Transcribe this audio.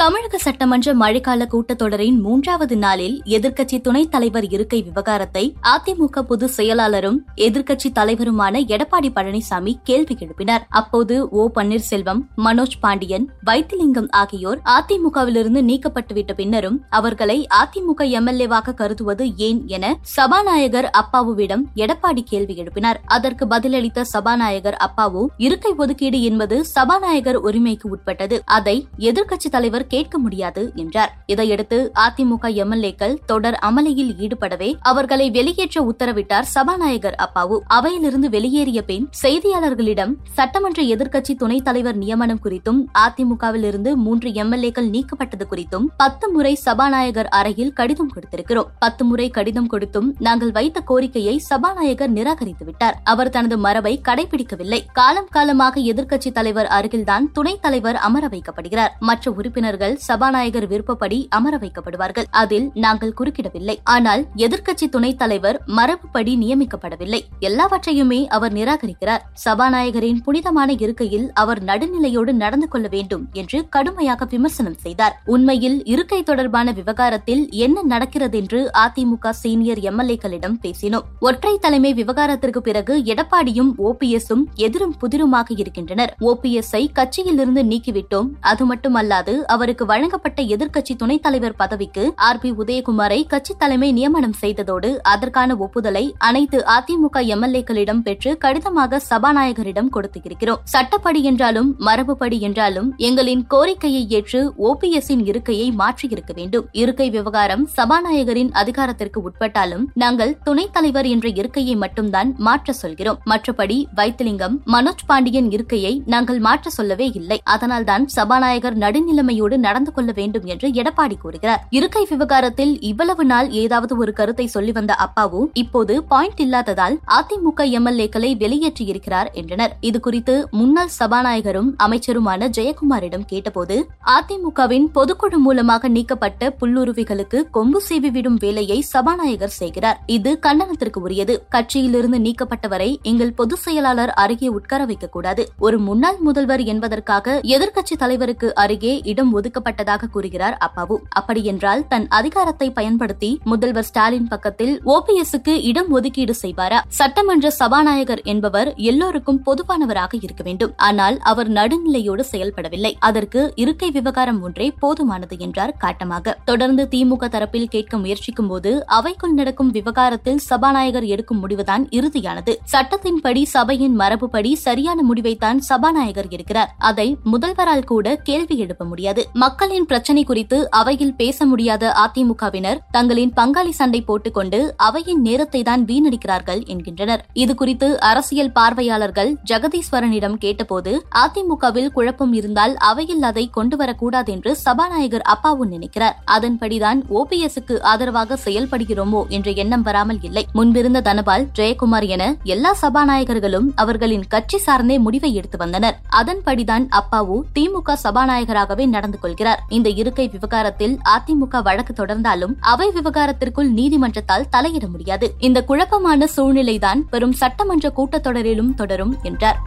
தமிழக சட்டமன்ற மழைக்கால கூட்டத்தொடரின் மூன்றாவது நாளில் எதிர்க்கட்சி துணைத் தலைவர் இருக்கை விவகாரத்தை அதிமுக பொதுச் செயலாளரும் எதிர்க்கட்சி தலைவருமான எடப்பாடி பழனிசாமி கேள்வி எழுப்பினார். அப்போது ஓ பன்னீர்செல்வம் மனோஜ் பாண்டியன் வைத்திலிங்கம் ஆகியோர் அதிமுகவிலிருந்து நீக்கப்பட்டுவிட்ட பின்னரும் அவர்களை அதிமுக எம்எல்ஏவாக கருதுவது ஏன் என சபாநாயகர் அப்பாவுவிடம் எடப்பாடி கேள்வி எழுப்பினார். அதற்கு பதிலளித்த சபாநாயகர் அப்பாவு இருக்கை ஒதுக்கீடு என்பது சபாநாயகர் உரிமைக்கு உட்பட்டது. அதை எதிர்க்கட்சித் தலைவர் கேட்க முடியாது என்றார். இதையடுத்து அதிமுக எம்எல்ஏக்கள் தொடர் அமளியில் ஈடுபடவே அவர்களை வெளியேற்ற உத்தரவிட்டார் சபாநாயகர் அப்பாவு. அவையிலிருந்து வெளியேறிய பின் செய்தியாளர்களிடம் சட்டமன்ற எதிர்க்கட்சி துணைத் தலைவர் நியமனம் குறித்தும் அதிமுகவில் இருந்து மூன்று எம்எல்ஏக்கள் நீக்கப்பட்டது குறித்தும் பத்து முறை சபாநாயகர் அறையில் கடிதம் கொடுத்திருக்கிறோம். பத்து முறை கடிதம் கொடுத்தும் நாங்கள் வைத்த கோரிக்கையை சபாநாயகர் நிராகரித்து விட்டார். அவர் தனது மரபை கடைபிடிக்கவில்லை. காலம் காலமாக எதிர்க்கட்சி தலைவர் அருகில்தான் துணைத் தலைவர் அமர வைக்கப்படுகிறார். மற்ற உறுப்பினர்கள் சபாநாயகர் விருப்பப்படி அமர வைக்கப்படுவார்கள். அதில் நாங்கள் குறுக்கிடவில்லை. ஆனால் எதிர்க்கட்சி துணைத் தலைவர் மரபுப்படி நியமிக்கப்படவில்லை. எல்லாவற்றையுமே அவர் நிராகரிக்கிறார். சபாநாயகரின் புனிதமான இருக்கையில் அவர் நடுநிலையோடு நடந்து கொள்ள வேண்டும் என்று கடுமையாக விமர்சனம் செய்தார். உண்மையில் இருக்கை தொடர்பான விவகாரத்தில் என்ன நடக்கிறது என்று அதிமுக சீனியர் எம்எல்ஏக்களிடம் பேசினோம். ஒற்றை தலைமை விவகாரத்திற்கு பிறகு எடப்பாடியும் ஓபிஎஸும் எதிரும் புதிருமாக இருக்கின்றனர். ஓபிஎஸ்ஐ கட்சியிலிருந்து நீக்கிவிட்டோம். அது மட்டுமல்லாது அவர் அவருக்கு வழங்கப்பட்ட எதிர்க்கட்சி துணைத் தலைவர் பதவிக்கு ஆர் பி உதயகுமாரை கட்சி தலைமை நியமனம் செய்ததோடு அதற்கான ஒப்புதலை அனைத்து அதிமுக எம்எல்ஏக்களிடம் பெற்று கடிதமாக சபாநாயகரிடம் கொடுத்திருக்கிறோம். சட்டப்படி என்றாலும் மரபுப்படி என்றாலும் எங்களின் கோரிக்கையை ஏற்று ஓபிஎஸ்ஸின் இருக்கையை மாற்றியிருக்க வேண்டும். இருக்கை விவகாரம் சபாநாயகரின் அதிகாரத்திற்கு உட்பட்டாலும் நாங்கள் துணைத் தலைவர் என்ற இருக்கையை மட்டும்தான் மாற்ற சொல்கிறோம். மற்றபடி வைத்திலிங்கம் மனோஜ் பாண்டியன் இருக்கையை நாங்கள் மாற்ற சொல்லவே இல்லை. அதனால்தான் சபாநாயகர் நடுநிலைமையோடு நடந்து கொள்ள வேண்டும் என்று எடப்பாடி கூறுகிறார். இருக்கை விவகாரத்தில் இவ்வளவு நாள் ஏதாவது ஒரு கருத்தை சொல்லி வந்த அப்பாவு இப்போது பாயிண்ட் இல்லாததால் அதிமுக எம்எல்ஏக்களை வெளியேற்றியிருக்கிறார் என்றனர். இதுகுறித்து முன்னாள் சபாநாயகரும் அமைச்சருமான ஜெயக்குமாரிடம் கேட்டபோது அதிமுகவின் பொதுக்குழு மூலமாக நீக்கப்பட்ட புல்லுருவிகளுக்கு கொம்பு சேவிவிடும் வேலையை சபாநாயகர் செய்கிறார். இது கண்டனத்திற்கு உரியது. கட்சியிலிருந்து நீக்கப்பட்டவரை எங்கள் பொதுச் செயலாளர் அருகே உட்கார வைக்கக்கூடாது. ஒரு முன்னாள் முதல்வர் என்பதற்காக எதிர்க்கட்சி தலைவருக்கு அருகே இடம் ஒதுக்கப்பட்டதாக கூறுகிறார் அப்பாவு. அப்படியென்றால் தன் அதிகாரத்தை பயன்படுத்தி முதல்வர் ஸ்டாலின் பக்கத்தில் ஓபிஎஸ்க்கு இடம் ஒதுக்கீடு செய்வாரா? சட்டமன்ற சபாநாயகர் என்பவர் எல்லோருக்கும் பொதுவானவராக இருக்க வேண்டும். ஆனால் அவர் நடுநிலையோடு செயல்படவில்லை. அதற்கு இருக்கை விவகாரம் ஒன்றே போதுமானது என்றார் காட்டமாக. தொடர்ந்து திமுக தரப்பில் கேட்க முயற்சிக்கும் போது அவைக்குள் நடக்கும் விவகாரத்தில் சபாநாயகர் எடுக்கும் முடிவுதான் இறுதியானது. சட்டத்தின்படி சபையின் மரபுப்படி சரியான முடிவைத்தான் சபாநாயகர் எடுக்கிறார். அதை முதல்வரால் கூட கேள்வி எழுப்ப முடியாது. மக்களின் பிரச்சினை குறித்து அவையில் பேச முடியாத அதிமுகவினர் தங்களின் பங்காளி சண்டை போட்டுக்கொண்டு அவையின் நேரத்தை தான் வீணடிக்கிறார்கள் என்கின்றனர். இதுகுறித்து அரசியல் பார்வையாளர்கள் ஜெகதீஸ்வரனிடம் கேட்டபோது அதிமுகவில் குழப்பம் இருந்தால் அவையில் அதை கொண்டுவரக்கூடாது என்று சபாநாயகர் அப்பாவு நினைக்கிறார். அதன்படிதான் ஓபிஎஸ்க்கு ஆதரவாக செயல்படுகிறோமோ என்ற எண்ணம் வராமல் இல்லை. முன்பிருந்த தனபால் ஜெயக்குமார் என எல்லா சபாநாயகர்களும் அவர்களின் கட்சி சார்ந்தே முடிவை எடுத்து வந்தனர். அதன்படிதான் அப்பாவு திமுக சபாநாயகராகவே நடந்து கொள்கிறார் இந்த இருக்கை விவகாரத்தில் அதிமுக வழக்கு தொடர்ந்தாலும் அவை விவகாரத்திற்குள் நீதிமன்றத்தால் தலையிட முடியாது. இந்த குழப்பமான சூழ்நிலைதான் வரும் சட்டமன்ற கூட்டத்தொடரிலும் தொடரும் என்றார்.